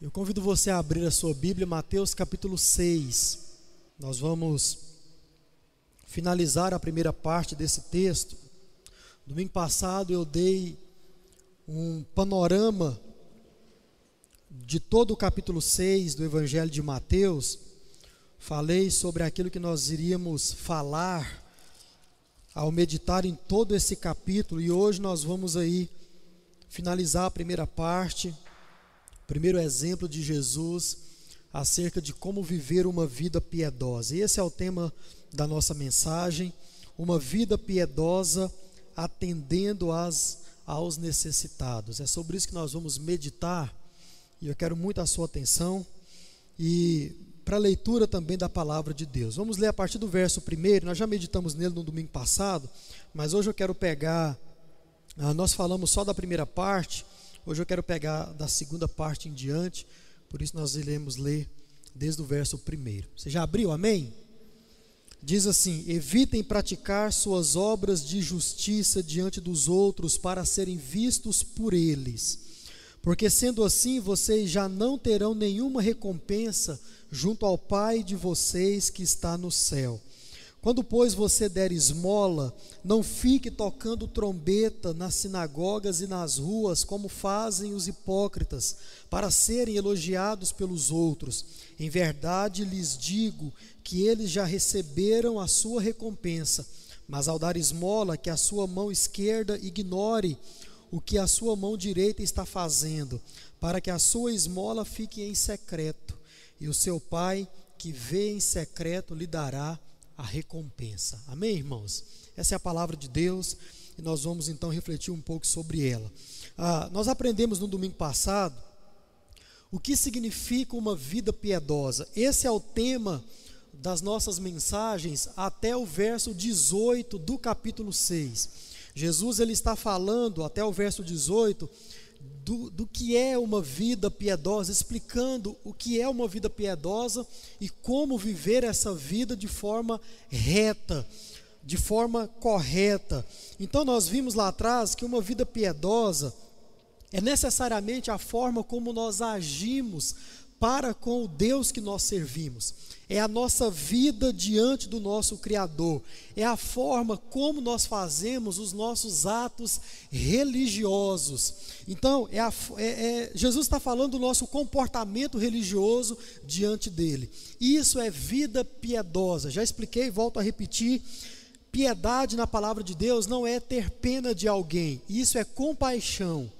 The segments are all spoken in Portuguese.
Eu convido você a abrir a sua Bíblia, Mateus capítulo 6. Nós vamos finalizar a primeira parte desse texto. Domingo passado eu dei um panorama de todo o capítulo 6 do Evangelho de Mateus. Falei sobre aquilo que nós iríamos falar ao meditar em todo esse capítulo e hoje nós vamos aí finalizar a primeira parte primeiro exemplo de Jesus acerca de como viver uma vida piedosa. E esse é o tema da nossa mensagem, uma vida piedosa atendendo aos necessitados. É sobre isso que nós vamos meditar e eu quero muito a sua atenção e para a leitura também da palavra de Deus. Vamos ler a partir do verso primeiro, nós já meditamos nele no domingo passado, mas hoje eu quero pegar, ah, nós falamos só da primeira parte, Hoje eu quero pegar da segunda parte em diante, por isso nós iremos ler desde o verso primeiro. Você já abriu, amém? Diz assim: Evitem praticar suas obras de justiça diante dos outros para serem vistos por eles, porque sendo assim vocês já não terão nenhuma recompensa junto ao Pai de vocês que está no céu. Quando, pois, você der esmola, não fique tocando trombeta nas sinagogas e nas ruas, como fazem os hipócritas, para serem elogiados pelos outros. Em verdade lhes digo que eles já receberam a sua recompensa. Mas ao dar esmola, que a sua mão esquerda ignore o que a sua mão direita está fazendo, para que a sua esmola fique em secreto, e o seu pai, que vê em secreto, lhe dará a recompensa. Amém, irmãos? Essa é a palavra de Deus e nós vamos então refletir um pouco sobre ela. Ah, nós aprendemos no domingo passado o que significa uma vida piedosa. Esse é o tema das nossas mensagens até o verso 18 do capítulo 6. Jesus ele está falando até o verso 18 do, do que é uma vida piedosa, explicando o que é uma vida piedosa e como viver essa vida de forma reta, de forma correta. Então, nós vimos lá atrás que uma vida piedosa é necessariamente a forma como nós agimos para com o Deus que nós servimos é a nossa vida diante do nosso Criador, é a forma como nós fazemos os nossos atos religiosos. Então, é a, é, é, Jesus está falando do nosso comportamento religioso diante dele. Isso é vida piedosa. Já expliquei, volto a repetir. Piedade na palavra de Deus não é ter pena de alguém, isso é compaixão,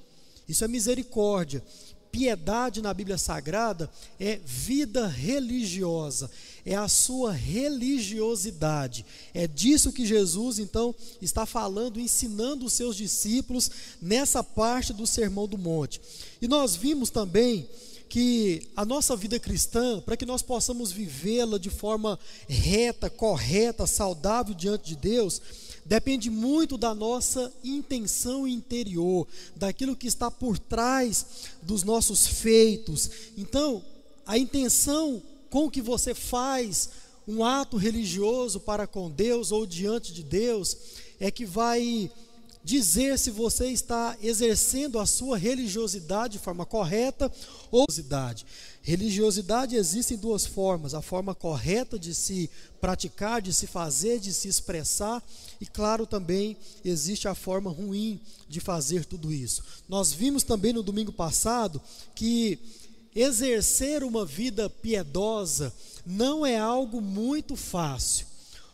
isso é misericórdia piedade na Bíblia Sagrada é vida religiosa, é a sua religiosidade. É disso que Jesus então está falando, ensinando os seus discípulos nessa parte do Sermão do Monte. E nós vimos também que a nossa vida cristã, para que nós possamos vivê-la de forma reta, correta, saudável diante de Deus, depende muito da nossa intenção interior, daquilo que está por trás dos nossos feitos. Então, a intenção com que você faz um ato religioso para com Deus ou diante de Deus é que vai dizer se você está exercendo a sua religiosidade de forma correta ou religiosidade. Religiosidade existe em duas formas: a forma correta de se praticar, de se fazer, de se expressar, e claro, também existe a forma ruim de fazer tudo isso. Nós vimos também no domingo passado que exercer uma vida piedosa não é algo muito fácil.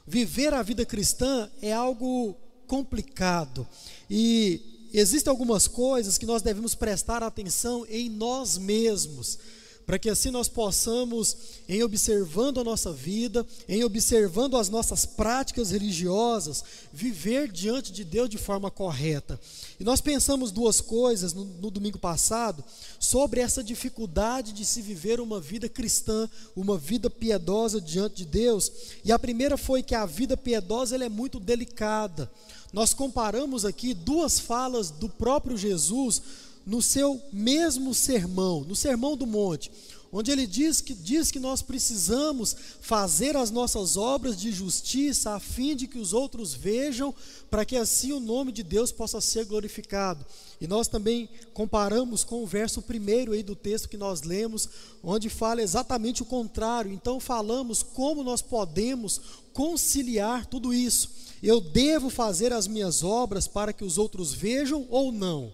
Viver a vida cristã é algo complicado e existem algumas coisas que nós devemos prestar atenção em nós mesmos para que assim nós possamos, em observando a nossa vida, em observando as nossas práticas religiosas, viver diante de Deus de forma correta. E nós pensamos duas coisas no, no domingo passado sobre essa dificuldade de se viver uma vida cristã, uma vida piedosa diante de Deus. E a primeira foi que a vida piedosa ela é muito delicada. Nós comparamos aqui duas falas do próprio Jesus no seu mesmo sermão, no Sermão do Monte, onde ele diz que, diz que nós precisamos fazer as nossas obras de justiça a fim de que os outros vejam, para que assim o nome de Deus possa ser glorificado. E nós também comparamos com o verso primeiro aí do texto que nós lemos, onde fala exatamente o contrário. Então falamos como nós podemos conciliar tudo isso. Eu devo fazer as minhas obras para que os outros vejam ou não?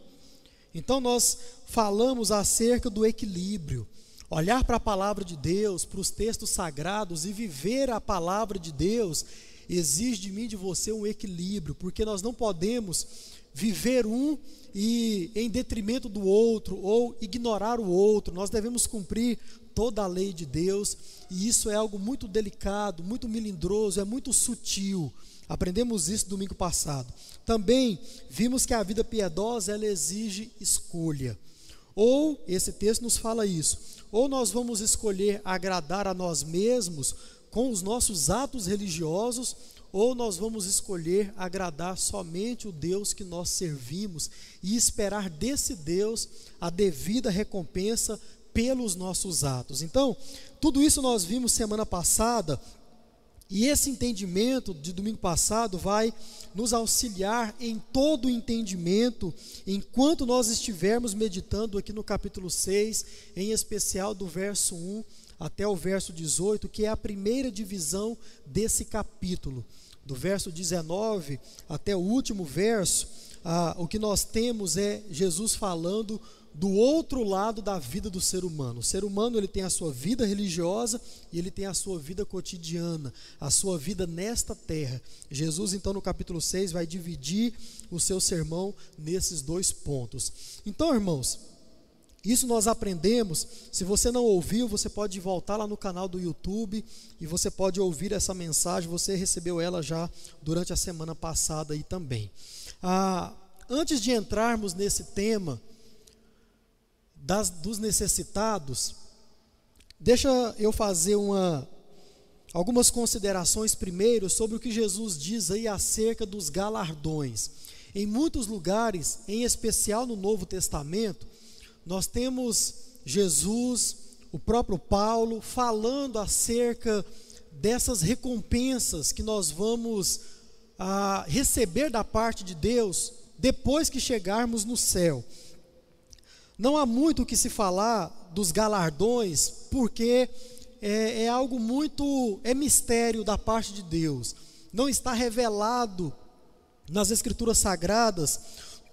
Então nós falamos acerca do equilíbrio olhar para a palavra de Deus, para os textos sagrados e viver a palavra de Deus, exige de mim e de você um equilíbrio, porque nós não podemos viver um e em detrimento do outro ou ignorar o outro. Nós devemos cumprir toda a lei de Deus, e isso é algo muito delicado, muito melindroso, é muito sutil. Aprendemos isso domingo passado. Também vimos que a vida piedosa ela exige escolha. Ou esse texto nos fala isso, ou nós vamos escolher agradar a nós mesmos com os nossos atos religiosos, ou nós vamos escolher agradar somente o Deus que nós servimos e esperar desse Deus a devida recompensa pelos nossos atos. Então, tudo isso nós vimos semana passada, e esse entendimento de domingo passado vai nos auxiliar em todo o entendimento enquanto nós estivermos meditando aqui no capítulo 6, em especial do verso 1 até o verso 18, que é a primeira divisão desse capítulo. Do verso 19 até o último verso, ah, o que nós temos é Jesus falando do outro lado da vida do ser humano. O ser humano ele tem a sua vida religiosa e ele tem a sua vida cotidiana, a sua vida nesta terra. Jesus então no capítulo 6 vai dividir o seu sermão nesses dois pontos. Então, irmãos, isso nós aprendemos. Se você não ouviu, você pode voltar lá no canal do YouTube e você pode ouvir essa mensagem. Você recebeu ela já durante a semana passada aí também. Ah, antes de entrarmos nesse tema, das, dos necessitados, deixa eu fazer uma, algumas considerações primeiro sobre o que Jesus diz aí acerca dos galardões. Em muitos lugares, em especial no Novo Testamento, nós temos Jesus, o próprio Paulo, falando acerca dessas recompensas que nós vamos ah, receber da parte de Deus depois que chegarmos no céu. Não há muito o que se falar dos galardões, porque é, é algo muito, é mistério da parte de Deus. Não está revelado nas Escrituras Sagradas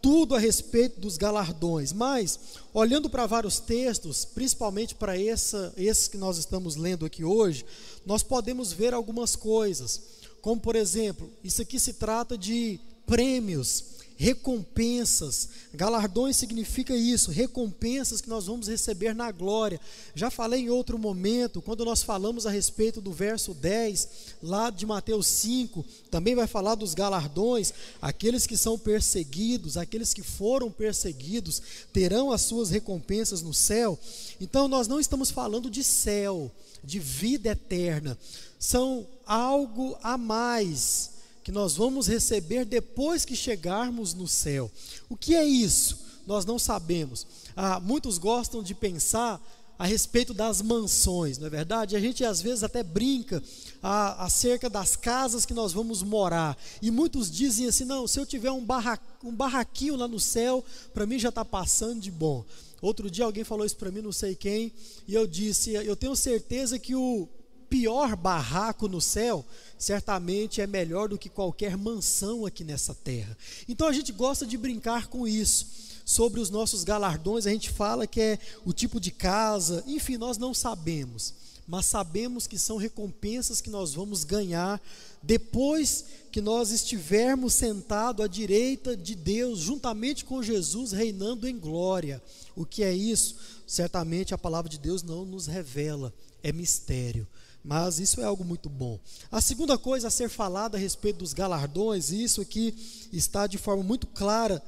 tudo a respeito dos galardões, mas olhando para vários textos, principalmente para essa, esses que nós estamos lendo aqui hoje, nós podemos ver algumas coisas, como por exemplo, isso aqui se trata de prêmios recompensas. Galardões significa isso, recompensas que nós vamos receber na glória. Já falei em outro momento, quando nós falamos a respeito do verso 10, lá de Mateus 5, também vai falar dos galardões. Aqueles que são perseguidos, aqueles que foram perseguidos, terão as suas recompensas no céu. Então nós não estamos falando de céu, de vida eterna. São algo a mais que nós vamos receber depois que chegarmos no céu. O que é isso? Nós não sabemos. Ah, muitos gostam de pensar a respeito das mansões, não é verdade? A gente às vezes até brinca ah, acerca das casas que nós vamos morar. E muitos dizem assim: não, se eu tiver um, barra, um barraquinho lá no céu, para mim já está passando de bom. Outro dia alguém falou isso para mim, não sei quem, e eu disse: eu tenho certeza que o pior barraco no céu certamente é melhor do que qualquer mansão aqui nessa terra. Então a gente gosta de brincar com isso. Sobre os nossos galardões, a gente fala que é o tipo de casa, enfim, nós não sabemos, mas sabemos que são recompensas que nós vamos ganhar depois que nós estivermos sentados à direita de Deus, juntamente com Jesus, reinando em glória. O que é isso? Certamente a palavra de Deus não nos revela, é mistério mas isso é algo muito bom. A segunda coisa a ser falada a respeito dos galardões, isso aqui está de forma muito clara,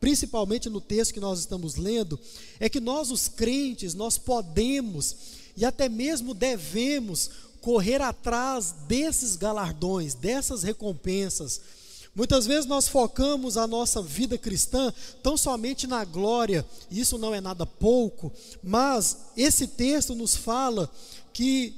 principalmente no texto que nós estamos lendo, é que nós, os crentes, nós podemos e até mesmo devemos correr atrás desses galardões, dessas recompensas, Muitas vezes nós focamos a nossa vida cristã tão somente na glória, isso não é nada pouco, mas esse texto nos fala que,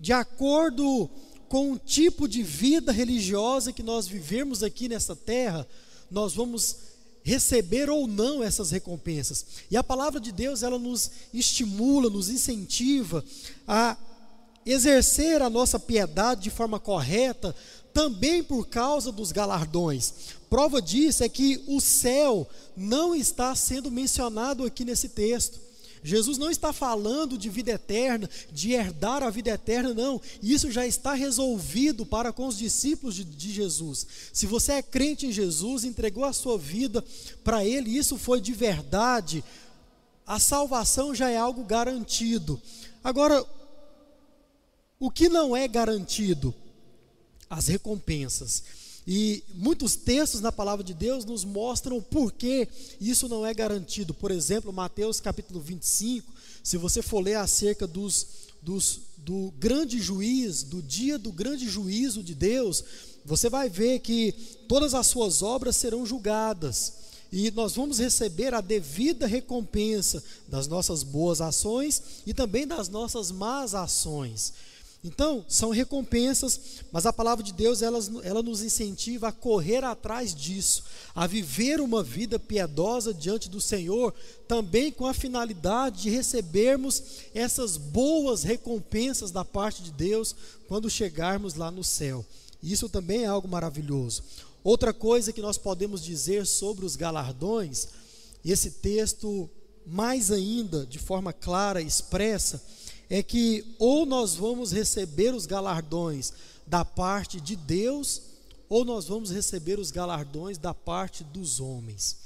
de acordo com o tipo de vida religiosa que nós vivemos aqui nessa terra, nós vamos receber ou não essas recompensas. E a palavra de Deus, ela nos estimula, nos incentiva a exercer a nossa piedade de forma correta, também por causa dos galardões. Prova disso é que o céu não está sendo mencionado aqui nesse texto. Jesus não está falando de vida eterna, de herdar a vida eterna, não. Isso já está resolvido para com os discípulos de, de Jesus. Se você é crente em Jesus, entregou a sua vida para Ele, isso foi de verdade, a salvação já é algo garantido. Agora, o que não é garantido? as recompensas. E muitos textos na palavra de Deus nos mostram por que isso não é garantido. Por exemplo, Mateus capítulo 25, se você for ler acerca dos, dos, do grande juiz, do dia do grande juízo de Deus, você vai ver que todas as suas obras serão julgadas. E nós vamos receber a devida recompensa das nossas boas ações e também das nossas más ações. Então, são recompensas, mas a palavra de Deus ela, ela nos incentiva a correr atrás disso, a viver uma vida piedosa diante do Senhor, também com a finalidade de recebermos essas boas recompensas da parte de Deus quando chegarmos lá no céu. Isso também é algo maravilhoso. Outra coisa que nós podemos dizer sobre os galardões, esse texto mais ainda de forma clara expressa, é que ou nós vamos receber os galardões da parte de Deus, ou nós vamos receber os galardões da parte dos homens.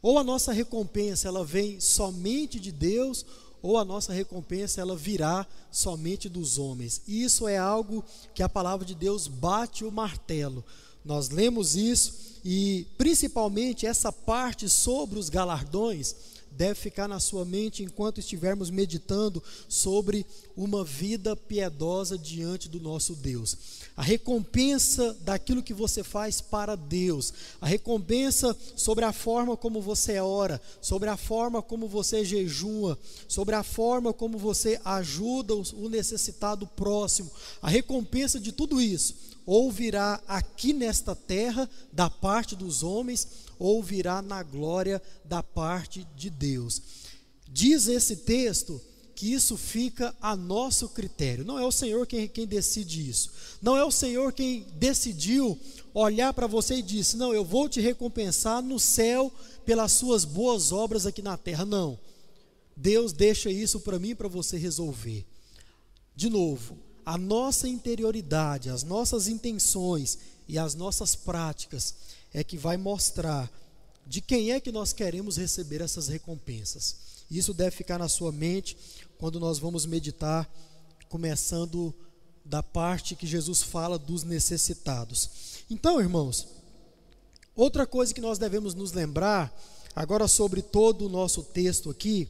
Ou a nossa recompensa ela vem somente de Deus, ou a nossa recompensa ela virá somente dos homens. E isso é algo que a palavra de Deus bate o martelo. Nós lemos isso e principalmente essa parte sobre os galardões deve ficar na sua mente enquanto estivermos meditando sobre uma vida piedosa diante do nosso Deus. A recompensa daquilo que você faz para Deus, a recompensa sobre a forma como você ora, sobre a forma como você jejua, sobre a forma como você ajuda o necessitado próximo, a recompensa de tudo isso ou virá aqui nesta terra da parte dos homens, ou virá na glória da parte de Deus. Diz esse texto que isso fica a nosso critério. Não é o Senhor quem, quem decide isso. Não é o Senhor quem decidiu olhar para você e disse: Não, eu vou te recompensar no céu pelas suas boas obras aqui na terra. Não. Deus deixa isso para mim para você resolver. De novo, a nossa interioridade, as nossas intenções e as nossas práticas é que vai mostrar de quem é que nós queremos receber essas recompensas. Isso deve ficar na sua mente quando nós vamos meditar, começando da parte que Jesus fala dos necessitados. Então, irmãos, outra coisa que nós devemos nos lembrar, agora sobre todo o nosso texto aqui,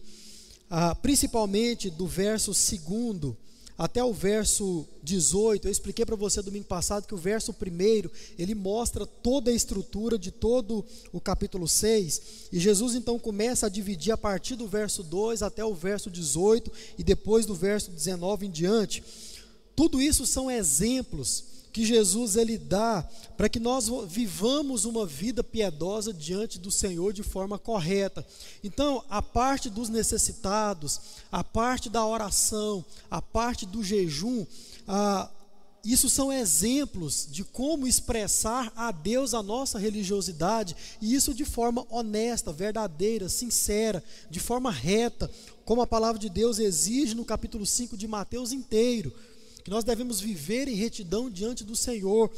ah, principalmente do verso segundo até o verso 18, eu expliquei para você domingo passado que o verso primeiro, ele mostra toda a estrutura de todo o capítulo 6, e Jesus então começa a dividir a partir do verso 2 até o verso 18 e depois do verso 19 em diante. Tudo isso são exemplos que Jesus ele dá para que nós vivamos uma vida piedosa diante do Senhor de forma correta. Então, a parte dos necessitados, a parte da oração, a parte do jejum, ah, isso são exemplos de como expressar a Deus a nossa religiosidade, e isso de forma honesta, verdadeira, sincera, de forma reta, como a palavra de Deus exige no capítulo 5 de Mateus inteiro que nós devemos viver em retidão diante do Senhor.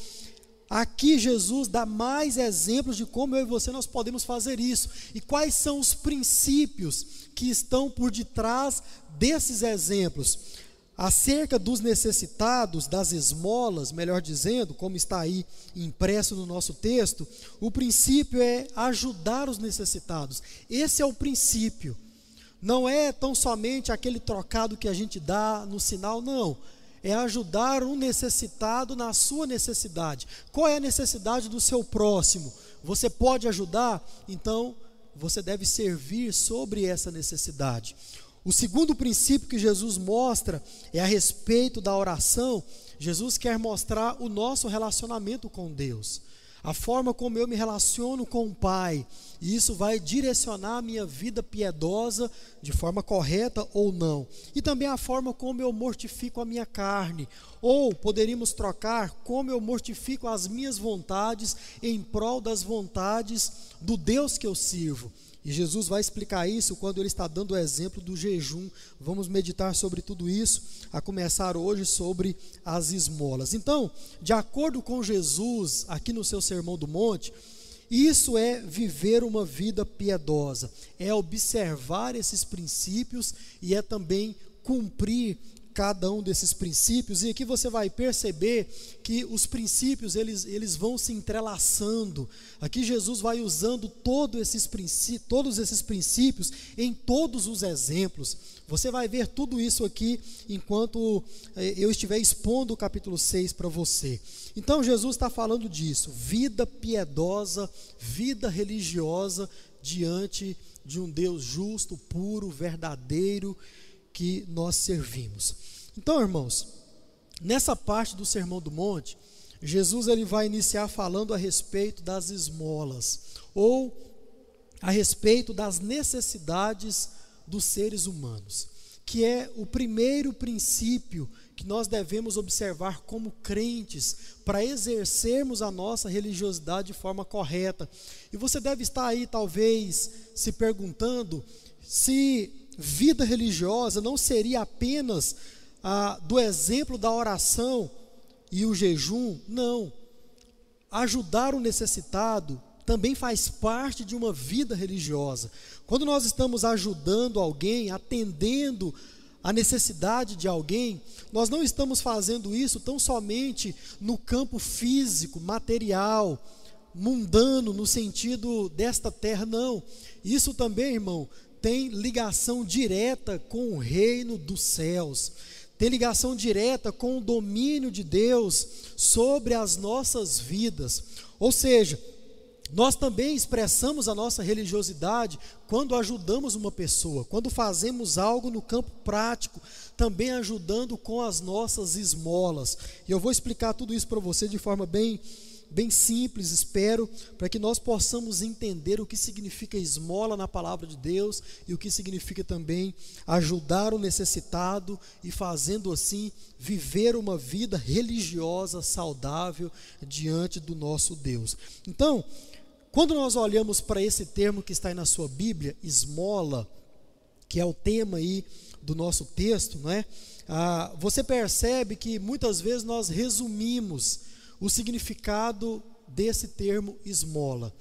Aqui Jesus dá mais exemplos de como eu e você nós podemos fazer isso e quais são os princípios que estão por detrás desses exemplos. Acerca dos necessitados, das esmolas, melhor dizendo, como está aí impresso no nosso texto, o princípio é ajudar os necessitados. Esse é o princípio. Não é tão somente aquele trocado que a gente dá no sinal, não é ajudar um necessitado na sua necessidade. Qual é a necessidade do seu próximo? Você pode ajudar? Então, você deve servir sobre essa necessidade. O segundo princípio que Jesus mostra é a respeito da oração. Jesus quer mostrar o nosso relacionamento com Deus a forma como eu me relaciono com o Pai, e isso vai direcionar a minha vida piedosa de forma correta ou não, e também a forma como eu mortifico a minha carne, ou poderíamos trocar como eu mortifico as minhas vontades em prol das vontades do Deus que eu sirvo. E Jesus vai explicar isso quando ele está dando o exemplo do jejum. Vamos meditar sobre tudo isso, a começar hoje sobre as esmolas. Então, de acordo com Jesus, aqui no seu Sermão do Monte, isso é viver uma vida piedosa, é observar esses princípios e é também cumprir cada um desses princípios, e aqui você vai perceber que os princípios eles, eles vão se entrelaçando. Aqui Jesus vai usando todo esses todos esses princípios em todos os exemplos. Você vai ver tudo isso aqui enquanto eh, eu estiver expondo o capítulo 6 para você. Então Jesus está falando disso, vida piedosa, vida religiosa diante de um Deus justo, puro, verdadeiro que nós servimos. Então, irmãos, nessa parte do Sermão do Monte, Jesus ele vai iniciar falando a respeito das esmolas ou a respeito das necessidades dos seres humanos, que é o primeiro princípio que nós devemos observar como crentes para exercermos a nossa religiosidade de forma correta. E você deve estar aí talvez se perguntando se vida religiosa não seria apenas ah, do exemplo da oração e o jejum, não. Ajudar o necessitado também faz parte de uma vida religiosa. Quando nós estamos ajudando alguém, atendendo a necessidade de alguém, nós não estamos fazendo isso tão somente no campo físico, material, mundano, no sentido desta terra, não. Isso também, irmão, tem ligação direta com o reino dos céus, tem ligação direta com o domínio de Deus sobre as nossas vidas. Ou seja, nós também expressamos a nossa religiosidade quando ajudamos uma pessoa, quando fazemos algo no campo prático, também ajudando com as nossas esmolas. E eu vou explicar tudo isso para você de forma bem bem simples, espero, para que nós possamos entender o que significa esmola na palavra de Deus e o que significa também ajudar o necessitado e fazendo assim viver uma vida religiosa saudável diante do nosso Deus. Então, quando nós olhamos para esse termo que está aí na sua Bíblia, esmola, que é o tema aí do nosso texto, não é? Ah, você percebe que muitas vezes nós resumimos o significado desse termo esmola.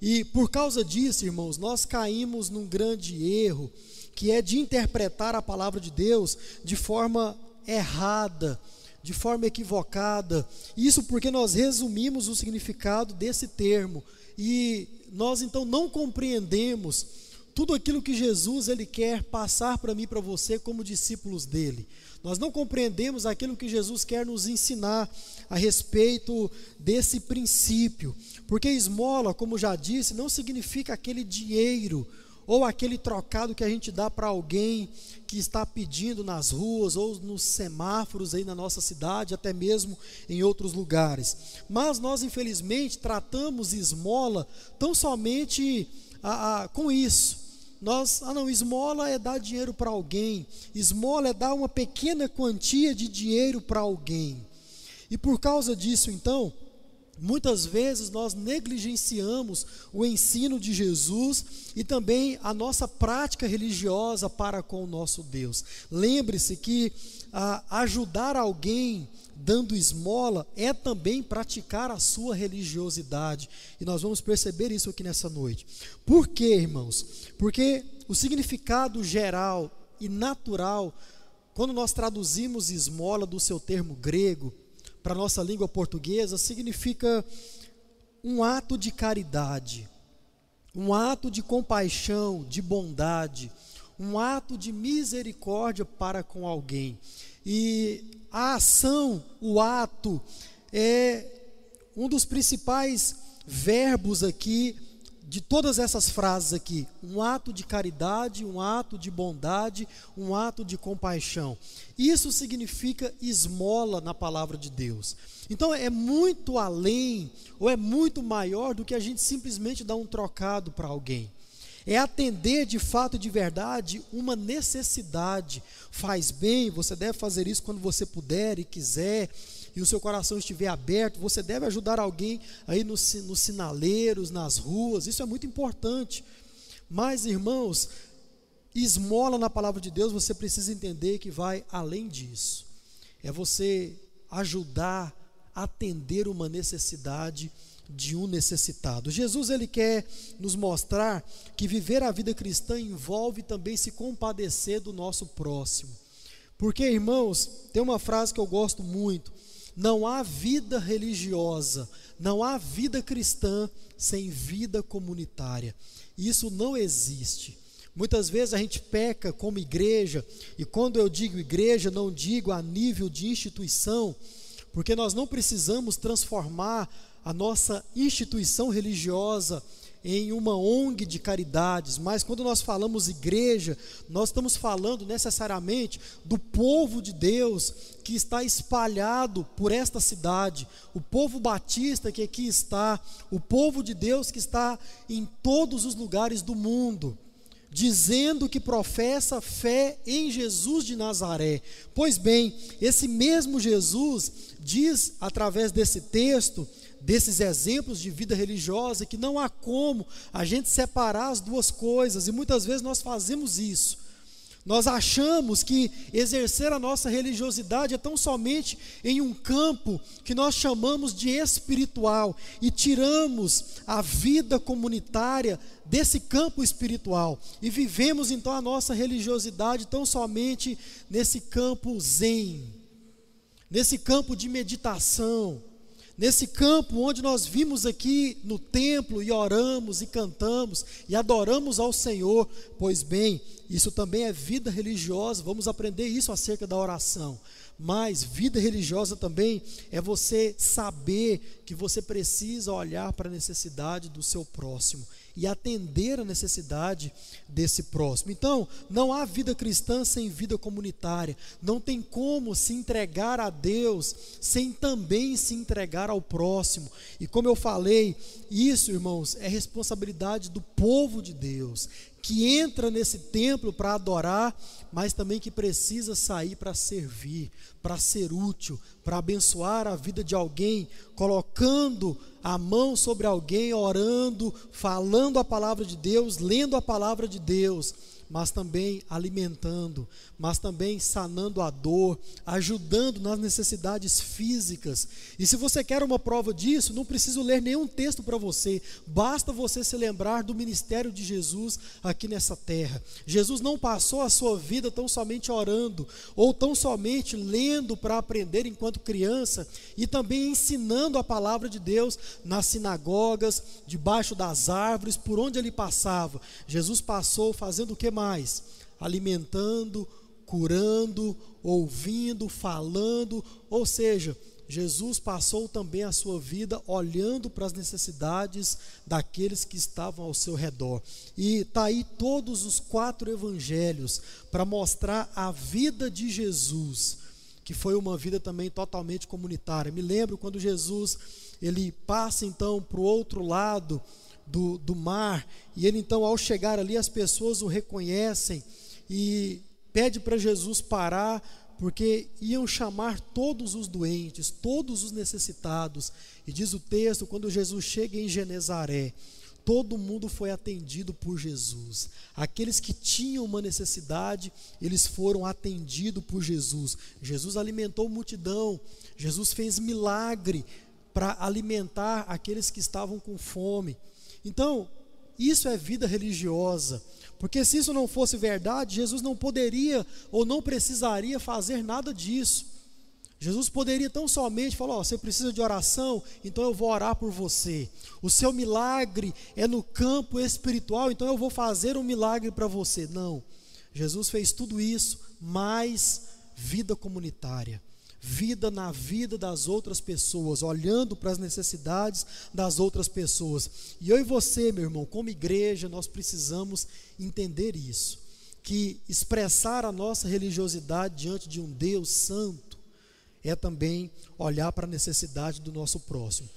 E por causa disso, irmãos, nós caímos num grande erro, que é de interpretar a palavra de Deus de forma errada, de forma equivocada. Isso porque nós resumimos o significado desse termo e nós então não compreendemos tudo aquilo que Jesus ele quer passar para mim para você como discípulos dele. Nós não compreendemos aquilo que Jesus quer nos ensinar a respeito desse princípio, porque esmola, como já disse, não significa aquele dinheiro ou aquele trocado que a gente dá para alguém que está pedindo nas ruas ou nos semáforos aí na nossa cidade, até mesmo em outros lugares. Mas nós, infelizmente, tratamos esmola tão somente a, a, com isso nós, ah não, esmola é dar dinheiro para alguém, esmola é dar uma pequena quantia de dinheiro para alguém. E por causa disso, então, muitas vezes nós negligenciamos o ensino de Jesus e também a nossa prática religiosa para com o nosso Deus. Lembre-se que ah, ajudar alguém dando esmola é também praticar a sua religiosidade. E nós vamos perceber isso aqui nessa noite. Por quê, irmãos? Porque o significado geral e natural, quando nós traduzimos esmola do seu termo grego para a nossa língua portuguesa, significa um ato de caridade, um ato de compaixão, de bondade, um ato de misericórdia para com alguém. E a ação, o ato, é um dos principais verbos aqui de todas essas frases aqui, um ato de caridade, um ato de bondade, um ato de compaixão. Isso significa esmola na palavra de Deus. Então é muito além, ou é muito maior do que a gente simplesmente dar um trocado para alguém. É atender de fato e de verdade uma necessidade. Faz bem, você deve fazer isso quando você puder e quiser e o seu coração estiver aberto, você deve ajudar alguém aí nos, nos sinaleiros, nas ruas, isso é muito importante. Mas, irmãos, esmola na palavra de Deus, você precisa entender que vai além disso. É você ajudar atender uma necessidade de um necessitado. Jesus ele quer nos mostrar que viver a vida cristã envolve também se compadecer do nosso próximo. Porque, irmãos, tem uma frase que eu gosto muito: não há vida religiosa, não há vida cristã sem vida comunitária. Isso não existe. Muitas vezes a gente peca como igreja, e quando eu digo igreja, não digo a nível de instituição, porque nós não precisamos transformar a nossa instituição religiosa em uma ONG de caridades, mas quando nós falamos igreja, nós estamos falando necessariamente do povo de Deus que está espalhado por esta cidade, o povo batista que aqui está, o povo de Deus que está em todos os lugares do mundo dizendo que professa fé em Jesus de Nazaré. Pois bem, esse mesmo Jesus diz através desse texto desses exemplos de vida religiosa que não há como a gente separar as duas coisas, e muitas vezes nós fazemos isso. Nós achamos que exercer a nossa religiosidade é tão somente em um campo que nós chamamos de espiritual e tiramos a vida comunitária desse campo espiritual e vivemos então a nossa religiosidade tão somente nesse campo zen, nesse campo de meditação, Nesse campo onde nós vimos aqui no templo e oramos e cantamos e adoramos ao Senhor, pois bem, isso também é vida religiosa, vamos aprender isso acerca da oração. Mas vida religiosa também é você saber que você precisa olhar para a necessidade do seu próximo e atender a necessidade desse próximo. Então, não há vida cristã sem vida comunitária. Não tem como se entregar a Deus sem também se entregar ao próximo. E como eu falei, isso, irmãos, é responsabilidade do povo de Deus, que entra nesse templo para adorar, mas também que precisa sair para servir, para ser útil, para abençoar a vida de alguém, colocando a mão sobre alguém, orando, falando a palavra de Deus, lendo a palavra de Deus mas também alimentando, mas também sanando a dor, ajudando nas necessidades físicas. E se você quer uma prova disso, não preciso ler nenhum texto para você, basta você se lembrar do ministério de Jesus aqui nessa terra. Jesus não passou a sua vida tão somente orando, ou tão somente lendo para aprender enquanto criança, e também ensinando a palavra de Deus nas sinagogas, debaixo das árvores, por onde ele passava. Jesus passou fazendo o que? Mais? Alimentando, curando, ouvindo, falando, ou seja, Jesus passou também a sua vida olhando para as necessidades daqueles que estavam ao seu redor. E está aí todos os quatro evangelhos para mostrar a vida de Jesus, que foi uma vida também totalmente comunitária. Me lembro quando Jesus ele passa então para o outro lado do, do mar. E ele então, ao chegar ali, as pessoas o reconhecem e pede para Jesus parar, porque iam chamar todos os doentes, todos os necessitados. E diz o texto, quando Jesus chega em Genezaré, todo mundo foi atendido por Jesus. Aqueles que tinham uma necessidade, eles foram atendidos por Jesus. Jesus alimentou multidão, Jesus fez milagre para alimentar aqueles que estavam com fome. Então, isso é vida religiosa. Porque se isso não fosse verdade, Jesus não poderia ou não precisaria fazer nada disso. Jesus poderia tão somente falar: oh, você precisa de oração, então eu vou orar por você. O seu milagre é no campo espiritual, então eu vou fazer um milagre para você. Não. Jesus fez tudo isso, mais vida comunitária, vida na vida das outras pessoas, olhando para as necessidades das outras pessoas. E eu e você, meu irmão, como igreja, nós precisamos entender isso, que expressar a nossa religiosidade diante de um Deus santo é também olhar para a necessidade do nosso próximo.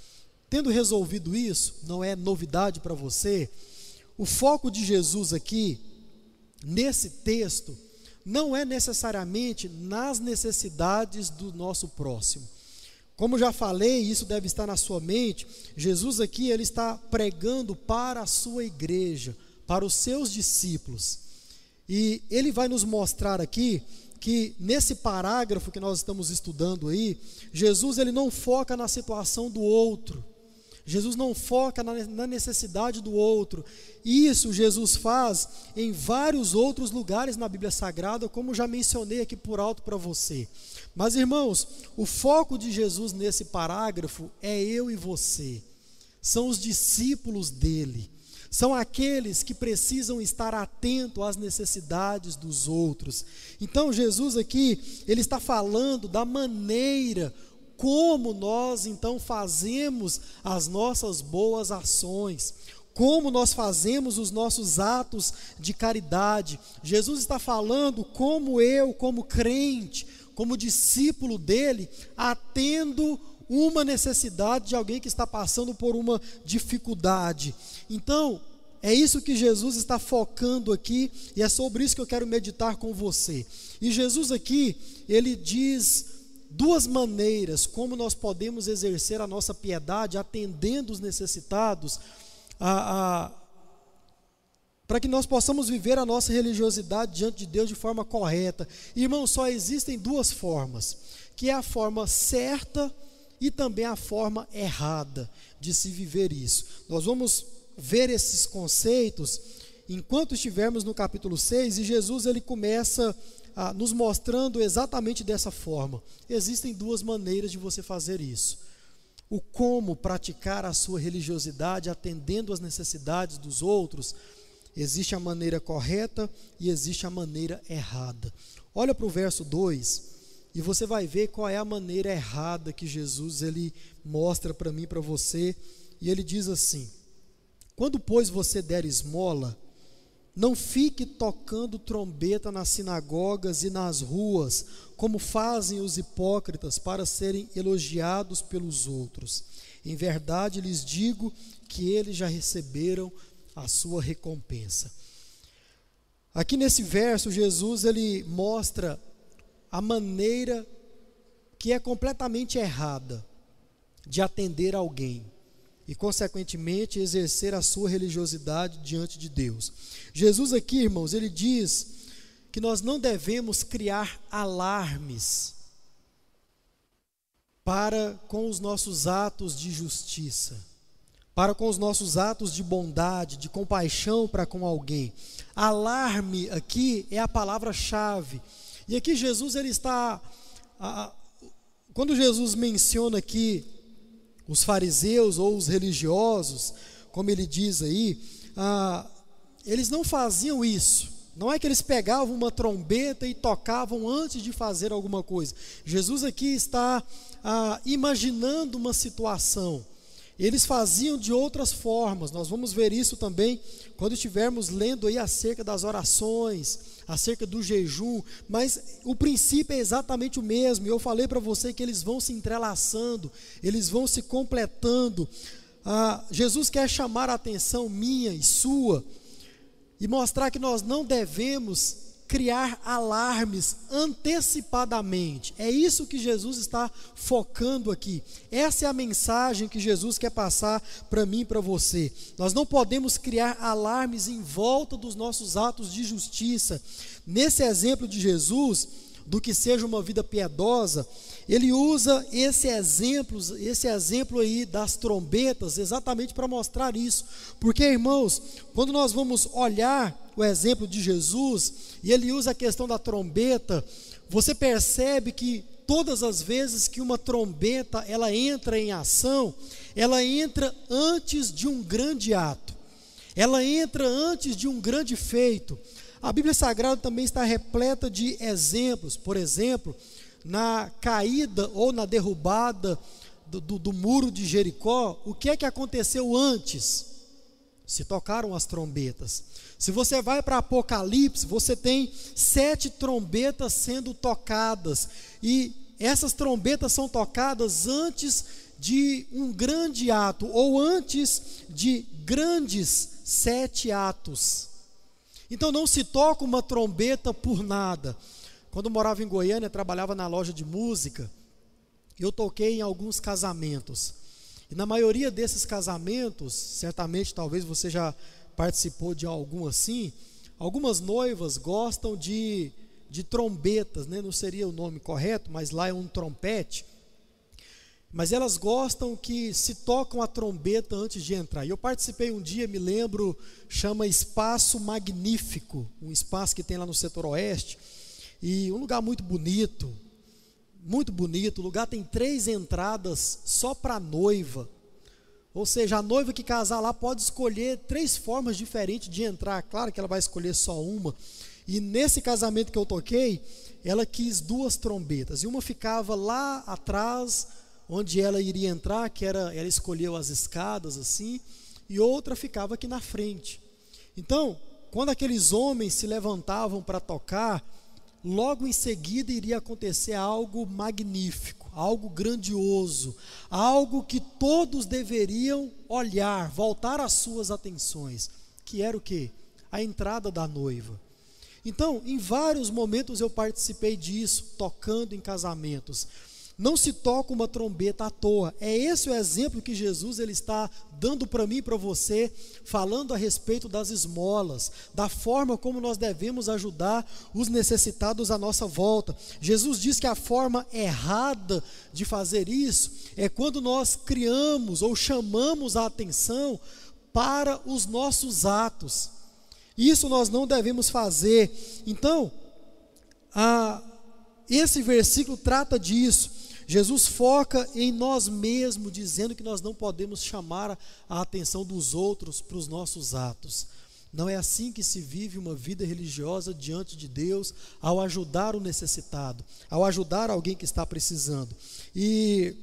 Tendo resolvido isso, não é novidade para você, o foco de Jesus aqui, nesse texto, não é necessariamente nas necessidades do nosso próximo. Como já falei, isso deve estar na sua mente. Jesus aqui ele está pregando para a sua igreja, para os seus discípulos. E ele vai nos mostrar aqui que nesse parágrafo que nós estamos estudando aí, Jesus ele não foca na situação do outro. Jesus não foca na necessidade do outro. Isso Jesus faz em vários outros lugares na Bíblia Sagrada, como já mencionei aqui por alto para você. Mas irmãos, o foco de Jesus nesse parágrafo é eu e você. São os discípulos dele. São aqueles que precisam estar atento às necessidades dos outros. Então Jesus aqui, ele está falando da maneira como nós então fazemos as nossas boas ações, como nós fazemos os nossos atos de caridade. Jesus está falando como eu, como crente, como discípulo dele, atendo uma necessidade de alguém que está passando por uma dificuldade. Então, é isso que Jesus está focando aqui e é sobre isso que eu quero meditar com você. E Jesus aqui, ele diz duas maneiras como nós podemos exercer a nossa piedade atendendo os necessitados, a, a, para que nós possamos viver a nossa religiosidade diante de Deus de forma correta. Irmão, só existem duas formas, que é a forma certa e também a forma errada de se viver isso. Nós vamos ver esses conceitos enquanto estivermos no capítulo 6 e Jesus ele começa ah, nos mostrando exatamente dessa forma. Existem duas maneiras de você fazer isso. O como praticar a sua religiosidade atendendo às necessidades dos outros, existe a maneira correta e existe a maneira errada. Olha para o verso 2 e você vai ver qual é a maneira errada que Jesus ele mostra para mim, para você, e ele diz assim: Quando pois você der esmola, não fique tocando trombeta nas sinagogas e nas ruas, como fazem os hipócritas para serem elogiados pelos outros. Em verdade lhes digo que eles já receberam a sua recompensa. Aqui nesse verso, Jesus ele mostra a maneira que é completamente errada de atender alguém e, consequentemente, exercer a sua religiosidade diante de Deus. Jesus, aqui, irmãos, ele diz que nós não devemos criar alarmes para com os nossos atos de justiça, para com os nossos atos de bondade, de compaixão para com alguém. Alarme aqui é a palavra-chave. E aqui Jesus ele está a, quando Jesus menciona aqui os fariseus ou os religiosos, como ele diz aí, ah, eles não faziam isso. Não é que eles pegavam uma trombeta e tocavam antes de fazer alguma coisa. Jesus aqui está ah, imaginando uma situação. Eles faziam de outras formas. Nós vamos ver isso também quando estivermos lendo aí acerca das orações, acerca do jejum, mas o princípio é exatamente o mesmo. Eu falei para você que eles vão se entrelaçando, eles vão se completando. Ah, Jesus quer chamar a atenção minha e sua e mostrar que nós não devemos criar alarmes antecipadamente. É isso que Jesus está focando aqui. Essa é a mensagem que Jesus quer passar para mim e para você. Nós não podemos criar alarmes em volta dos nossos atos de justiça. Nesse exemplo de Jesus, do que seja uma vida piedosa, ele usa esse exemplo, esse exemplo aí das trombetas exatamente para mostrar isso. Porque, irmãos, quando nós vamos olhar o exemplo de Jesus e ele usa a questão da trombeta, você percebe que todas as vezes que uma trombeta ela entra em ação, ela entra antes de um grande ato. Ela entra antes de um grande feito. A Bíblia Sagrada também está repleta de exemplos, por exemplo, na caída ou na derrubada do, do, do muro de Jericó, o que é que aconteceu antes? Se tocaram as trombetas. Se você vai para Apocalipse, você tem sete trombetas sendo tocadas, e essas trombetas são tocadas antes de um grande ato, ou antes de grandes sete atos. Então não se toca uma trombeta por nada. Quando morava em Goiânia, trabalhava na loja de música, eu toquei em alguns casamentos. E na maioria desses casamentos, certamente talvez você já participou de algum assim, algumas noivas gostam de, de trombetas, né? não seria o nome correto, mas lá é um trompete. Mas elas gostam que se tocam a trombeta antes de entrar. E eu participei um dia, me lembro, chama Espaço Magnífico, um espaço que tem lá no setor oeste, e um lugar muito bonito, muito bonito. O lugar tem três entradas só para noiva. Ou seja, a noiva que casar lá pode escolher três formas diferentes de entrar. Claro que ela vai escolher só uma. E nesse casamento que eu toquei, ela quis duas trombetas. E uma ficava lá atrás, onde ela iria entrar, que era, ela escolheu as escadas assim, e outra ficava aqui na frente. Então, quando aqueles homens se levantavam para tocar, logo em seguida iria acontecer algo magnífico, algo grandioso, algo que todos deveriam olhar, voltar as suas atenções, que era o que? A entrada da noiva. Então, em vários momentos eu participei disso, tocando em casamentos. Não se toca uma trombeta à toa. É esse o exemplo que Jesus ele está dando para mim e para você, falando a respeito das esmolas, da forma como nós devemos ajudar os necessitados à nossa volta. Jesus diz que a forma errada de fazer isso é quando nós criamos ou chamamos a atenção para os nossos atos. Isso nós não devemos fazer. Então, a, esse versículo trata disso. Jesus foca em nós mesmos, dizendo que nós não podemos chamar a atenção dos outros para os nossos atos. Não é assim que se vive uma vida religiosa diante de Deus, ao ajudar o necessitado, ao ajudar alguém que está precisando. E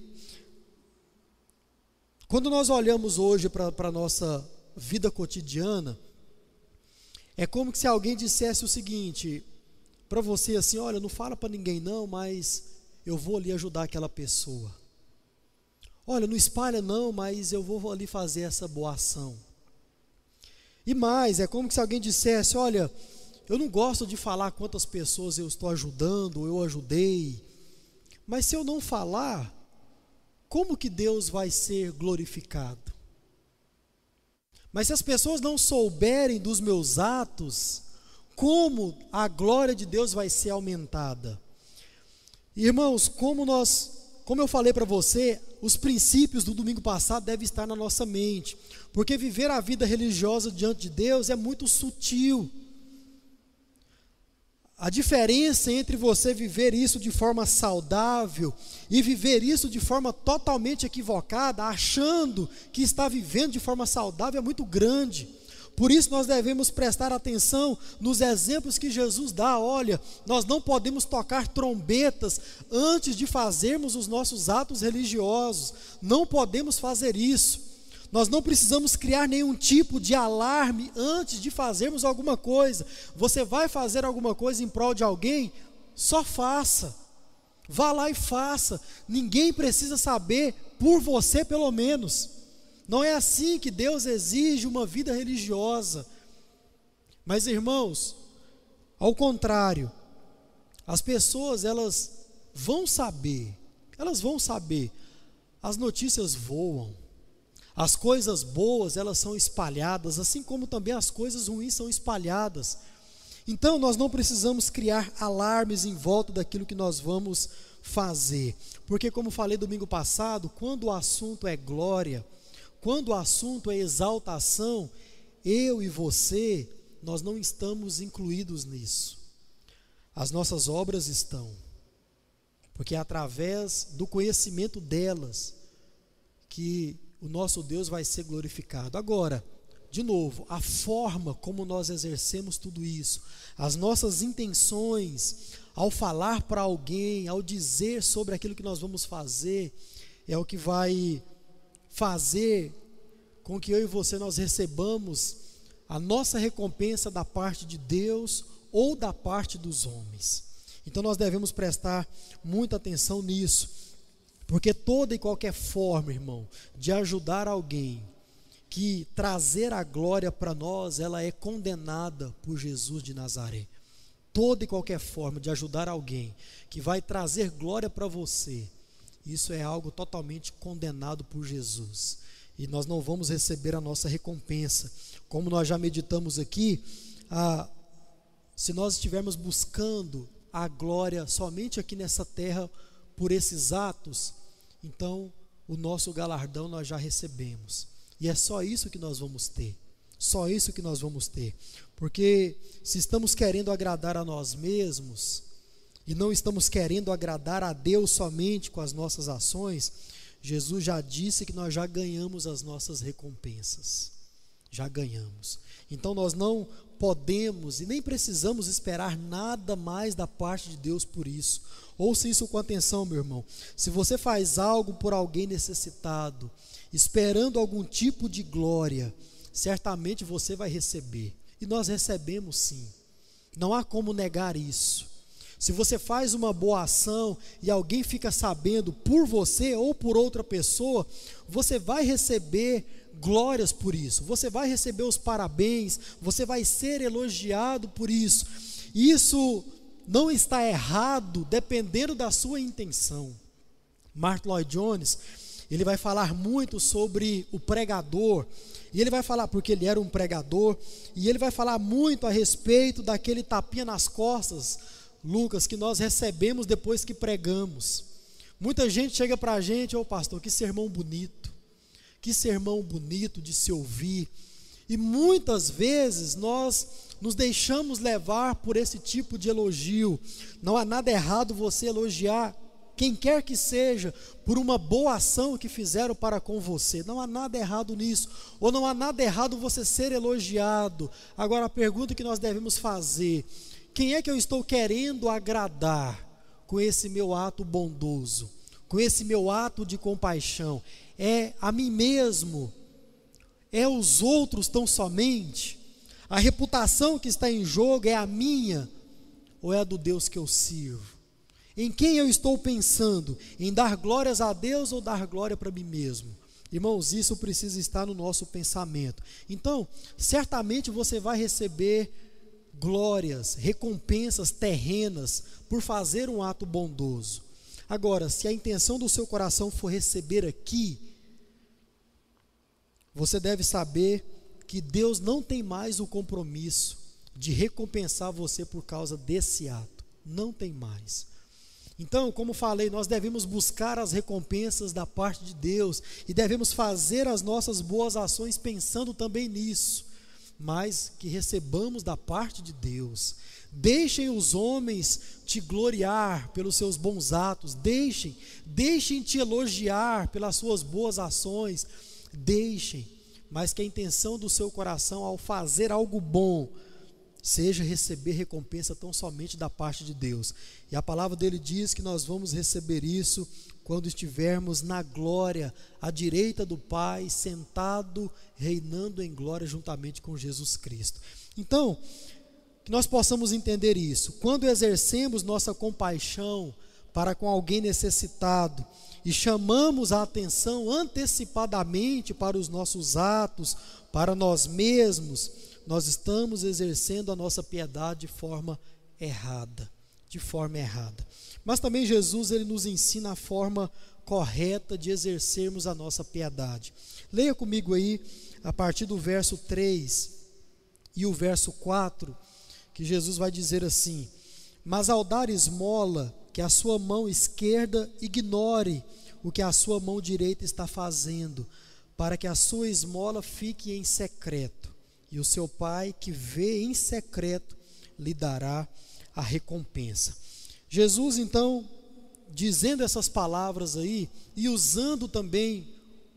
quando nós olhamos hoje para a nossa vida cotidiana, é como se alguém dissesse o seguinte para você assim, olha, não fala para ninguém não, mas eu vou ali ajudar aquela pessoa. Olha, não espalha não, mas eu vou ali fazer essa boa ação. E mais, é como se alguém dissesse: Olha, eu não gosto de falar quantas pessoas eu estou ajudando, eu ajudei, mas se eu não falar, como que Deus vai ser glorificado? Mas se as pessoas não souberem dos meus atos, como a glória de Deus vai ser aumentada? Irmãos, como nós, como eu falei para você, os princípios do domingo passado devem estar na nossa mente, porque viver a vida religiosa diante de Deus é muito sutil. A diferença entre você viver isso de forma saudável e viver isso de forma totalmente equivocada, achando que está vivendo de forma saudável, é muito grande. Por isso nós devemos prestar atenção nos exemplos que Jesus dá. Olha, nós não podemos tocar trombetas antes de fazermos os nossos atos religiosos. Não podemos fazer isso. Nós não precisamos criar nenhum tipo de alarme antes de fazermos alguma coisa. Você vai fazer alguma coisa em prol de alguém? Só faça. Vá lá e faça. Ninguém precisa saber, por você pelo menos. Não é assim que Deus exige uma vida religiosa. Mas irmãos, ao contrário, as pessoas elas vão saber, elas vão saber. As notícias voam. As coisas boas, elas são espalhadas, assim como também as coisas ruins são espalhadas. Então, nós não precisamos criar alarmes em volta daquilo que nós vamos fazer. Porque como falei domingo passado, quando o assunto é glória, quando o assunto é exaltação, eu e você, nós não estamos incluídos nisso. As nossas obras estão, porque é através do conhecimento delas que o nosso Deus vai ser glorificado. Agora, de novo, a forma como nós exercemos tudo isso, as nossas intenções ao falar para alguém, ao dizer sobre aquilo que nós vamos fazer, é o que vai fazer com que eu e você nós recebamos a nossa recompensa da parte de Deus ou da parte dos homens. Então nós devemos prestar muita atenção nisso, porque toda e qualquer forma, irmão, de ajudar alguém, que trazer a glória para nós, ela é condenada por Jesus de Nazaré. Toda e qualquer forma de ajudar alguém que vai trazer glória para você, isso é algo totalmente condenado por Jesus. E nós não vamos receber a nossa recompensa. Como nós já meditamos aqui, a, se nós estivermos buscando a glória somente aqui nessa terra por esses atos, então o nosso galardão nós já recebemos. E é só isso que nós vamos ter. Só isso que nós vamos ter. Porque se estamos querendo agradar a nós mesmos e não estamos querendo agradar a Deus somente com as nossas ações, Jesus já disse que nós já ganhamos as nossas recompensas. Já ganhamos. Então nós não podemos e nem precisamos esperar nada mais da parte de Deus por isso. Ouça isso com atenção, meu irmão. Se você faz algo por alguém necessitado, esperando algum tipo de glória, certamente você vai receber. E nós recebemos sim. Não há como negar isso. Se você faz uma boa ação e alguém fica sabendo por você ou por outra pessoa, você vai receber glórias por isso, você vai receber os parabéns, você vai ser elogiado por isso. Isso não está errado dependendo da sua intenção. Mark Lloyd Jones, ele vai falar muito sobre o pregador, e ele vai falar porque ele era um pregador, e ele vai falar muito a respeito daquele tapinha nas costas, Lucas, que nós recebemos depois que pregamos. Muita gente chega para a gente, ô oh, pastor, que sermão bonito, que sermão bonito de se ouvir. E muitas vezes nós nos deixamos levar por esse tipo de elogio. Não há nada errado você elogiar quem quer que seja, por uma boa ação que fizeram para com você. Não há nada errado nisso, ou não há nada errado você ser elogiado. Agora, a pergunta que nós devemos fazer: quem é que eu estou querendo agradar com esse meu ato bondoso, com esse meu ato de compaixão? É a mim mesmo? É os outros tão somente? A reputação que está em jogo é a minha ou é a do Deus que eu sirvo? Em quem eu estou pensando? Em dar glórias a Deus ou dar glória para mim mesmo? Irmãos, isso precisa estar no nosso pensamento. Então, certamente você vai receber glórias, recompensas terrenas por fazer um ato bondoso. Agora, se a intenção do seu coração for receber aqui, você deve saber que Deus não tem mais o compromisso de recompensar você por causa desse ato. Não tem mais. Então, como falei, nós devemos buscar as recompensas da parte de Deus e devemos fazer as nossas boas ações pensando também nisso, mas que recebamos da parte de Deus. Deixem os homens te gloriar pelos seus bons atos, deixem, deixem te elogiar pelas suas boas ações, deixem, mas que a intenção do seu coração ao fazer algo bom seja receber recompensa tão somente da parte de Deus. E a palavra dele diz que nós vamos receber isso quando estivermos na glória, à direita do Pai, sentado, reinando em glória juntamente com Jesus Cristo. Então, que nós possamos entender isso. Quando exercemos nossa compaixão para com alguém necessitado e chamamos a atenção antecipadamente para os nossos atos, para nós mesmos, nós estamos exercendo a nossa piedade de forma errada, de forma errada. Mas também Jesus ele nos ensina a forma correta de exercermos a nossa piedade. Leia comigo aí a partir do verso 3 e o verso 4, que Jesus vai dizer assim: Mas ao dar esmola, que a sua mão esquerda ignore o que a sua mão direita está fazendo, para que a sua esmola fique em secreto e o seu pai que vê em secreto lhe dará a recompensa. Jesus então, dizendo essas palavras aí e usando também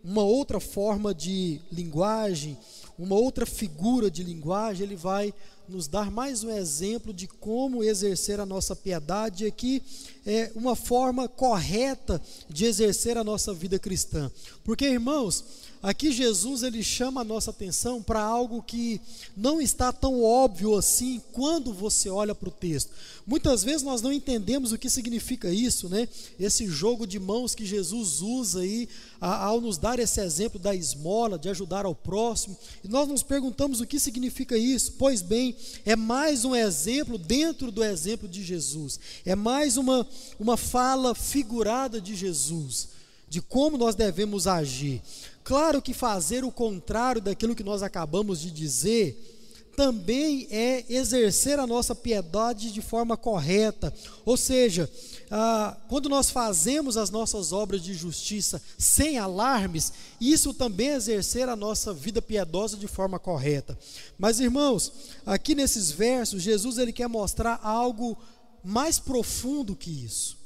uma outra forma de linguagem, uma outra figura de linguagem, ele vai nos dar mais um exemplo de como exercer a nossa piedade. Aqui é uma forma correta de exercer a nossa vida cristã. Porque, irmãos, Aqui Jesus ele chama a nossa atenção para algo que não está tão óbvio assim quando você olha para o texto. Muitas vezes nós não entendemos o que significa isso, né? Esse jogo de mãos que Jesus usa aí ao nos dar esse exemplo da esmola, de ajudar ao próximo. E nós nos perguntamos o que significa isso. Pois bem, é mais um exemplo dentro do exemplo de Jesus. É mais uma uma fala figurada de Jesus, de como nós devemos agir. Claro que fazer o contrário daquilo que nós acabamos de dizer também é exercer a nossa piedade de forma correta. Ou seja, ah, quando nós fazemos as nossas obras de justiça sem alarmes, isso também é exercer a nossa vida piedosa de forma correta. Mas irmãos, aqui nesses versos, Jesus ele quer mostrar algo mais profundo que isso,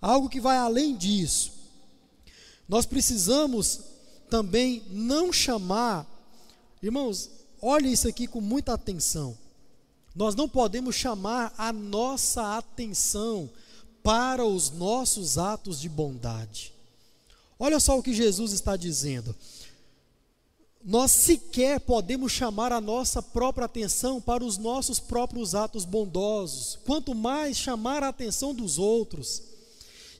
algo que vai além disso. Nós precisamos também não chamar, irmãos, olhe isso aqui com muita atenção. Nós não podemos chamar a nossa atenção para os nossos atos de bondade. Olha só o que Jesus está dizendo. Nós sequer podemos chamar a nossa própria atenção para os nossos próprios atos bondosos, quanto mais chamar a atenção dos outros.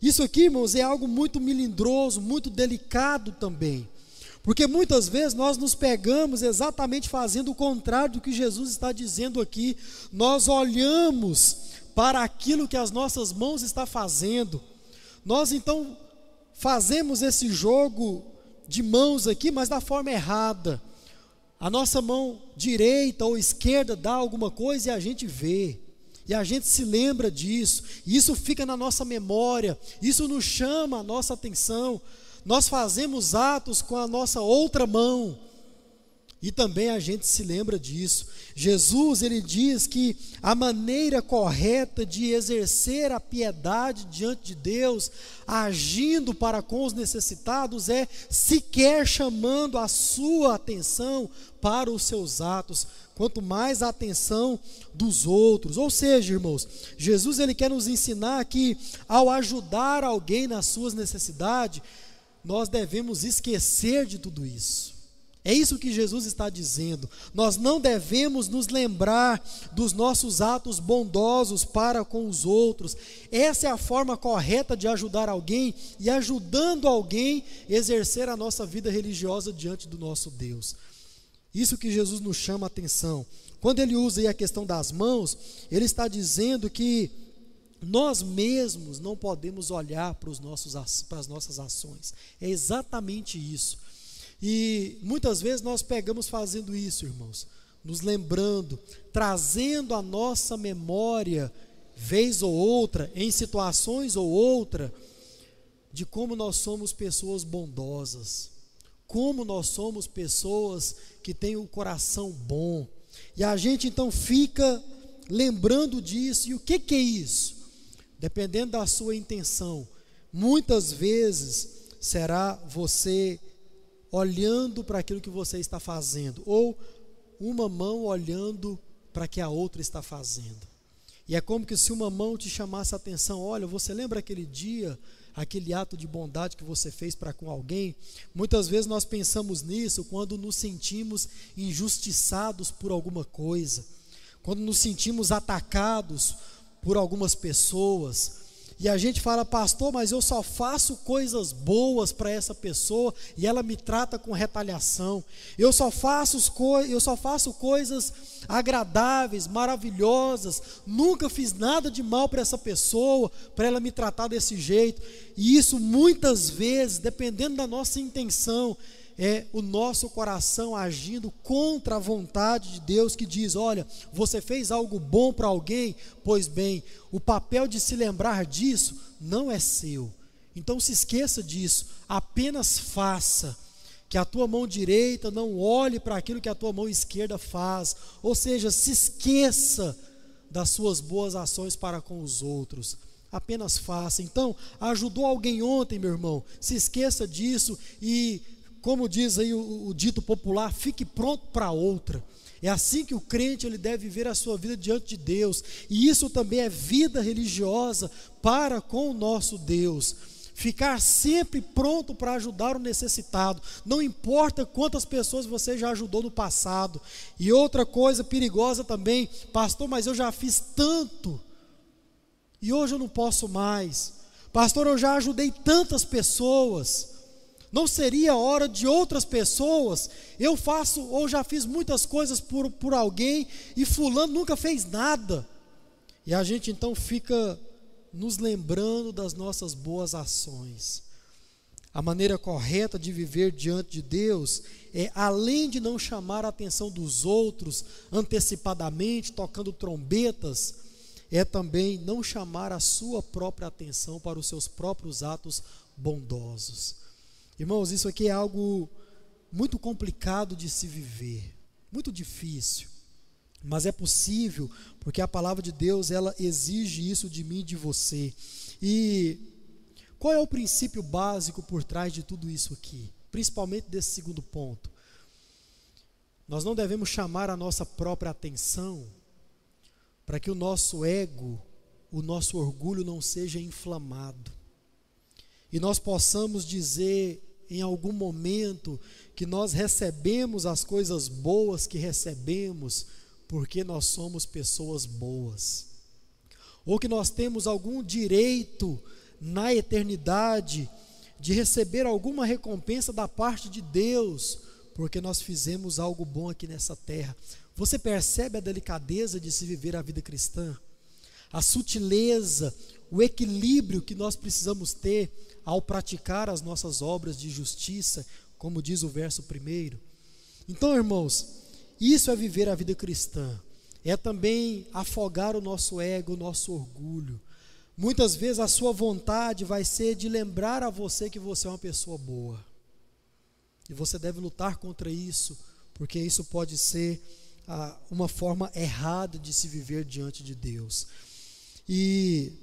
Isso aqui, irmãos, é algo muito melindroso, muito delicado também. Porque muitas vezes nós nos pegamos exatamente fazendo o contrário do que Jesus está dizendo aqui. Nós olhamos para aquilo que as nossas mãos estão fazendo. Nós então fazemos esse jogo de mãos aqui, mas da forma errada. A nossa mão direita ou esquerda dá alguma coisa e a gente vê. E a gente se lembra disso, e isso fica na nossa memória, isso nos chama a nossa atenção. Nós fazemos atos com a nossa outra mão. E também a gente se lembra disso. Jesus, ele diz que a maneira correta de exercer a piedade diante de Deus, agindo para com os necessitados, é sequer chamando a sua atenção para os seus atos, quanto mais a atenção dos outros. Ou seja, irmãos, Jesus ele quer nos ensinar que ao ajudar alguém nas suas necessidades, nós devemos esquecer de tudo isso. É isso que Jesus está dizendo. Nós não devemos nos lembrar dos nossos atos bondosos para com os outros. Essa é a forma correta de ajudar alguém e, ajudando alguém, exercer a nossa vida religiosa diante do nosso Deus. Isso que Jesus nos chama a atenção. Quando ele usa a questão das mãos, ele está dizendo que nós mesmos não podemos olhar para, os nossos, para as nossas ações. É exatamente isso. E muitas vezes nós pegamos fazendo isso, irmãos, nos lembrando, trazendo a nossa memória, vez ou outra, em situações ou outra, de como nós somos pessoas bondosas, como nós somos pessoas que têm o um coração bom. E a gente então fica lembrando disso. E o que, que é isso? Dependendo da sua intenção, muitas vezes será você olhando para aquilo que você está fazendo, ou uma mão olhando para que a outra está fazendo. E é como que se uma mão te chamasse a atenção, olha, você lembra aquele dia, aquele ato de bondade que você fez para com alguém? Muitas vezes nós pensamos nisso quando nos sentimos injustiçados por alguma coisa, quando nos sentimos atacados por algumas pessoas. E a gente fala, pastor, mas eu só faço coisas boas para essa pessoa e ela me trata com retaliação. Eu só faço, eu só faço coisas agradáveis, maravilhosas. Nunca fiz nada de mal para essa pessoa, para ela me tratar desse jeito. E isso muitas vezes, dependendo da nossa intenção, é o nosso coração agindo contra a vontade de Deus que diz: olha, você fez algo bom para alguém, pois bem, o papel de se lembrar disso não é seu. Então se esqueça disso, apenas faça. Que a tua mão direita não olhe para aquilo que a tua mão esquerda faz, ou seja, se esqueça das suas boas ações para com os outros apenas faça. Então, ajudou alguém ontem, meu irmão, se esqueça disso e como diz aí o, o dito popular, fique pronto para outra. É assim que o crente ele deve viver a sua vida diante de Deus. E isso também é vida religiosa para com o nosso Deus. Ficar sempre pronto para ajudar o necessitado, não importa quantas pessoas você já ajudou no passado. E outra coisa perigosa também, pastor, mas eu já fiz tanto, e hoje eu não posso mais. Pastor, eu já ajudei tantas pessoas. Não seria hora de outras pessoas? Eu faço ou já fiz muitas coisas por, por alguém e Fulano nunca fez nada. E a gente então fica nos lembrando das nossas boas ações. A maneira correta de viver diante de Deus é, além de não chamar a atenção dos outros antecipadamente, tocando trombetas, é também não chamar a sua própria atenção para os seus próprios atos bondosos. Irmãos, isso aqui é algo muito complicado de se viver, muito difícil. Mas é possível, porque a palavra de Deus, ela exige isso de mim e de você. E qual é o princípio básico por trás de tudo isso aqui? Principalmente desse segundo ponto. Nós não devemos chamar a nossa própria atenção para que o nosso ego, o nosso orgulho não seja inflamado. E nós possamos dizer em algum momento que nós recebemos as coisas boas que recebemos porque nós somos pessoas boas, ou que nós temos algum direito na eternidade de receber alguma recompensa da parte de Deus, porque nós fizemos algo bom aqui nessa terra. Você percebe a delicadeza de se viver a vida cristã? A sutileza, o equilíbrio que nós precisamos ter ao praticar as nossas obras de justiça, como diz o verso primeiro. Então, irmãos, isso é viver a vida cristã. É também afogar o nosso ego, o nosso orgulho. Muitas vezes a sua vontade vai ser de lembrar a você que você é uma pessoa boa. E você deve lutar contra isso, porque isso pode ser ah, uma forma errada de se viver diante de Deus. E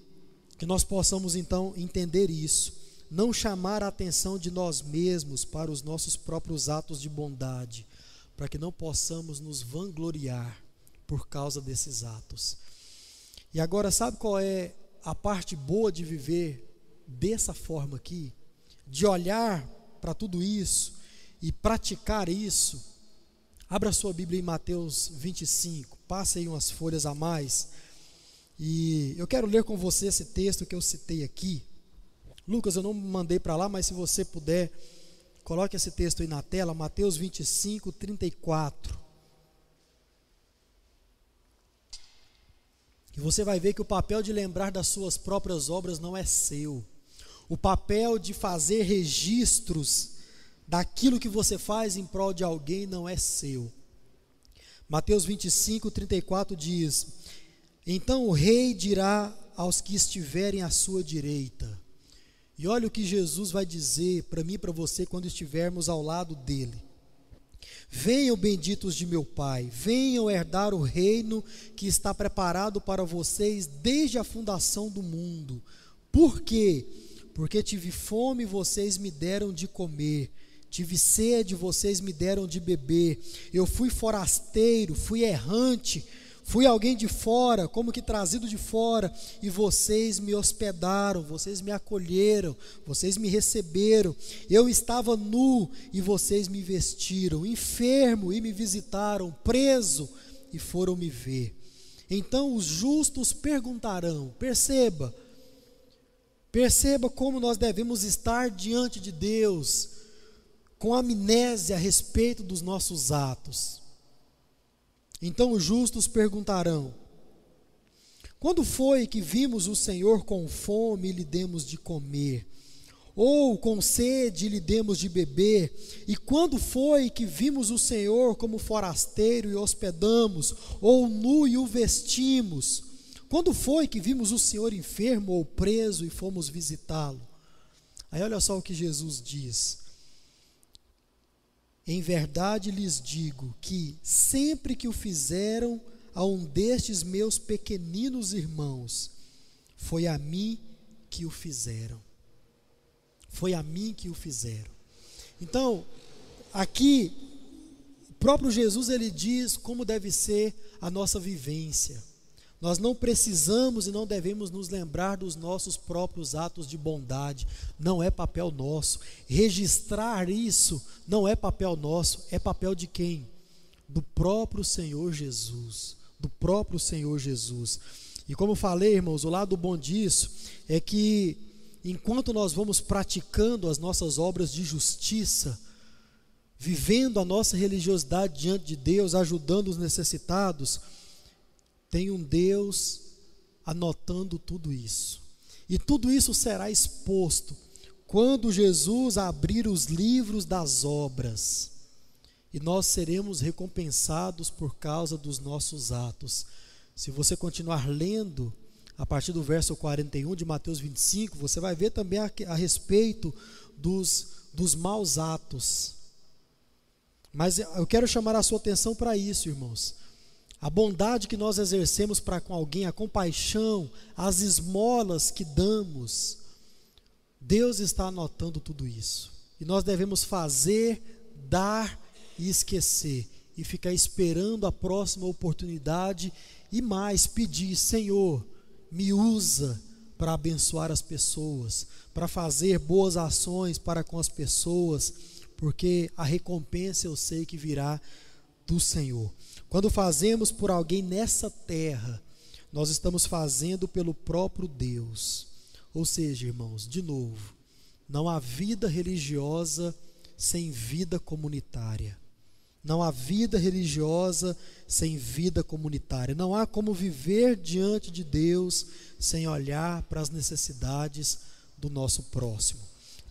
que nós possamos então entender isso não chamar a atenção de nós mesmos para os nossos próprios atos de bondade, para que não possamos nos vangloriar por causa desses atos. E agora, sabe qual é a parte boa de viver dessa forma aqui? De olhar para tudo isso e praticar isso. Abra sua Bíblia em Mateus 25, passe aí umas folhas a mais. E eu quero ler com você esse texto que eu citei aqui. Lucas, eu não mandei para lá, mas se você puder, coloque esse texto aí na tela, Mateus 25, 34. E você vai ver que o papel de lembrar das suas próprias obras não é seu. O papel de fazer registros daquilo que você faz em prol de alguém não é seu. Mateus 25, 34 diz: Então o rei dirá aos que estiverem à sua direita: e olha o que Jesus vai dizer para mim e para você quando estivermos ao lado dele. Venham benditos de meu Pai, venham herdar o reino que está preparado para vocês desde a fundação do mundo. Por quê? Porque tive fome e vocês me deram de comer, tive sede vocês me deram de beber. Eu fui forasteiro, fui errante, Fui alguém de fora, como que trazido de fora, e vocês me hospedaram, vocês me acolheram, vocês me receberam. Eu estava nu e vocês me vestiram, enfermo e me visitaram, preso e foram me ver. Então os justos perguntarão: perceba, perceba como nós devemos estar diante de Deus, com amnésia a respeito dos nossos atos. Então os justos perguntarão: Quando foi que vimos o Senhor com fome e lhe demos de comer? Ou com sede e lhe demos de beber? E quando foi que vimos o Senhor como forasteiro e hospedamos? Ou nu e o vestimos? Quando foi que vimos o Senhor enfermo ou preso e fomos visitá-lo? Aí olha só o que Jesus diz. Em verdade lhes digo que, sempre que o fizeram a um destes meus pequeninos irmãos, foi a mim que o fizeram. Foi a mim que o fizeram. Então, aqui, o próprio Jesus ele diz como deve ser a nossa vivência. Nós não precisamos e não devemos nos lembrar dos nossos próprios atos de bondade, não é papel nosso. Registrar isso não é papel nosso, é papel de quem? Do próprio Senhor Jesus. Do próprio Senhor Jesus. E como falei, irmãos, o lado bom disso é que enquanto nós vamos praticando as nossas obras de justiça, vivendo a nossa religiosidade diante de Deus, ajudando os necessitados, tem um Deus anotando tudo isso. E tudo isso será exposto quando Jesus abrir os livros das obras. E nós seremos recompensados por causa dos nossos atos. Se você continuar lendo, a partir do verso 41 de Mateus 25, você vai ver também a, a respeito dos, dos maus atos. Mas eu quero chamar a sua atenção para isso, irmãos. A bondade que nós exercemos para com alguém, a compaixão, as esmolas que damos, Deus está anotando tudo isso. E nós devemos fazer, dar e esquecer, e ficar esperando a próxima oportunidade e mais pedir: Senhor, me usa para abençoar as pessoas, para fazer boas ações para com as pessoas, porque a recompensa eu sei que virá do Senhor. Quando fazemos por alguém nessa terra, nós estamos fazendo pelo próprio Deus. Ou seja, irmãos, de novo, não há vida religiosa sem vida comunitária. Não há vida religiosa sem vida comunitária. Não há como viver diante de Deus sem olhar para as necessidades do nosso próximo.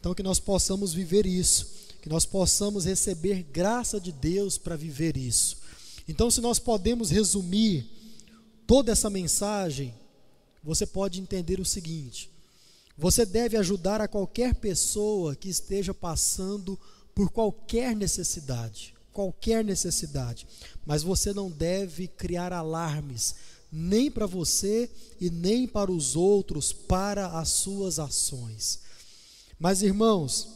Então, que nós possamos viver isso, que nós possamos receber graça de Deus para viver isso. Então, se nós podemos resumir toda essa mensagem, você pode entender o seguinte: você deve ajudar a qualquer pessoa que esteja passando por qualquer necessidade qualquer necessidade, mas você não deve criar alarmes, nem para você e nem para os outros, para as suas ações. Mas irmãos,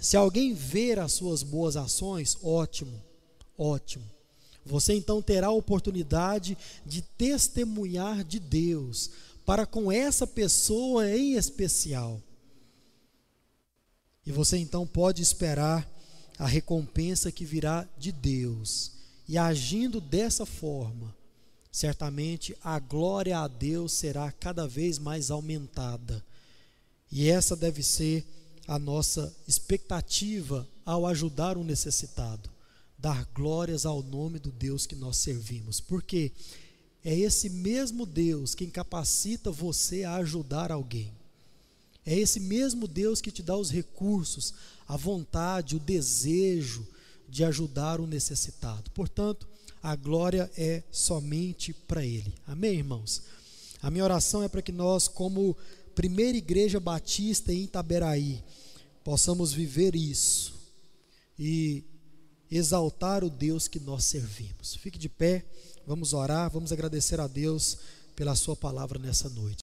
se alguém ver as suas boas ações, ótimo, ótimo. Você então terá a oportunidade de testemunhar de Deus para com essa pessoa em especial. E você então pode esperar a recompensa que virá de Deus. E agindo dessa forma, certamente a glória a Deus será cada vez mais aumentada. E essa deve ser a nossa expectativa ao ajudar um necessitado, dar glórias ao nome do Deus que nós servimos. Porque é esse mesmo Deus quem capacita você a ajudar alguém. É esse mesmo Deus que te dá os recursos, a vontade, o desejo de ajudar o necessitado. Portanto, a glória é somente para Ele. Amém, irmãos? A minha oração é para que nós, como primeira igreja batista em Itaberaí, possamos viver isso e exaltar o Deus que nós servimos. Fique de pé, vamos orar, vamos agradecer a Deus pela Sua palavra nessa noite.